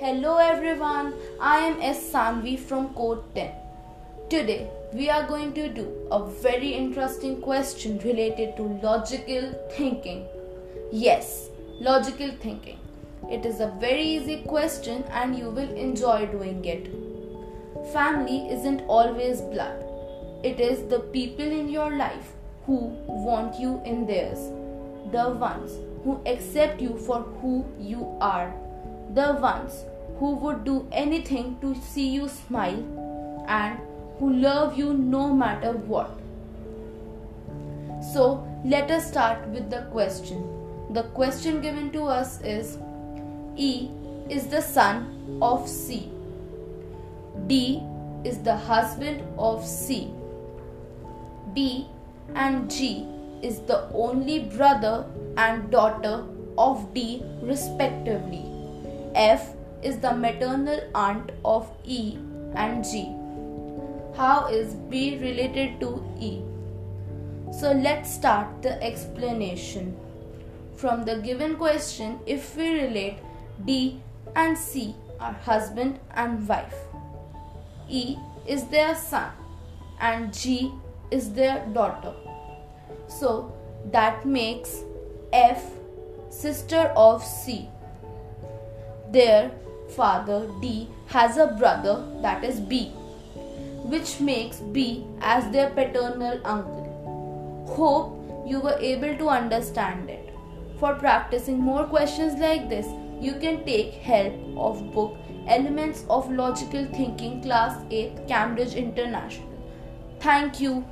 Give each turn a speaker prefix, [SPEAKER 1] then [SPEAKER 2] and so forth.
[SPEAKER 1] Hello everyone, I am S. Sanvi from Code 10. Today we are going to do a very interesting question related to logical thinking. Yes, logical thinking. It is a very easy question and you will enjoy doing it. Family isn't always blood, it is the people in your life who want you in theirs, the ones who accept you for who you are the ones who would do anything to see you smile and who love you no matter what. So, let us start with the question. The question given to us is E is the son of C. D is the husband of C. B and G is the only brother and daughter of D respectively. F is the maternal aunt of E and G. How is B related to E? So let's start the explanation. From the given question, if we relate D and C are husband and wife, E is their son and G is their daughter. So that makes F sister of C their father D has a brother that is B, which makes B as their paternal uncle. Hope you were able to understand it. For practicing more questions like this, you can take help of book Elements of Logical Thinking Class 8 Cambridge International. Thank you.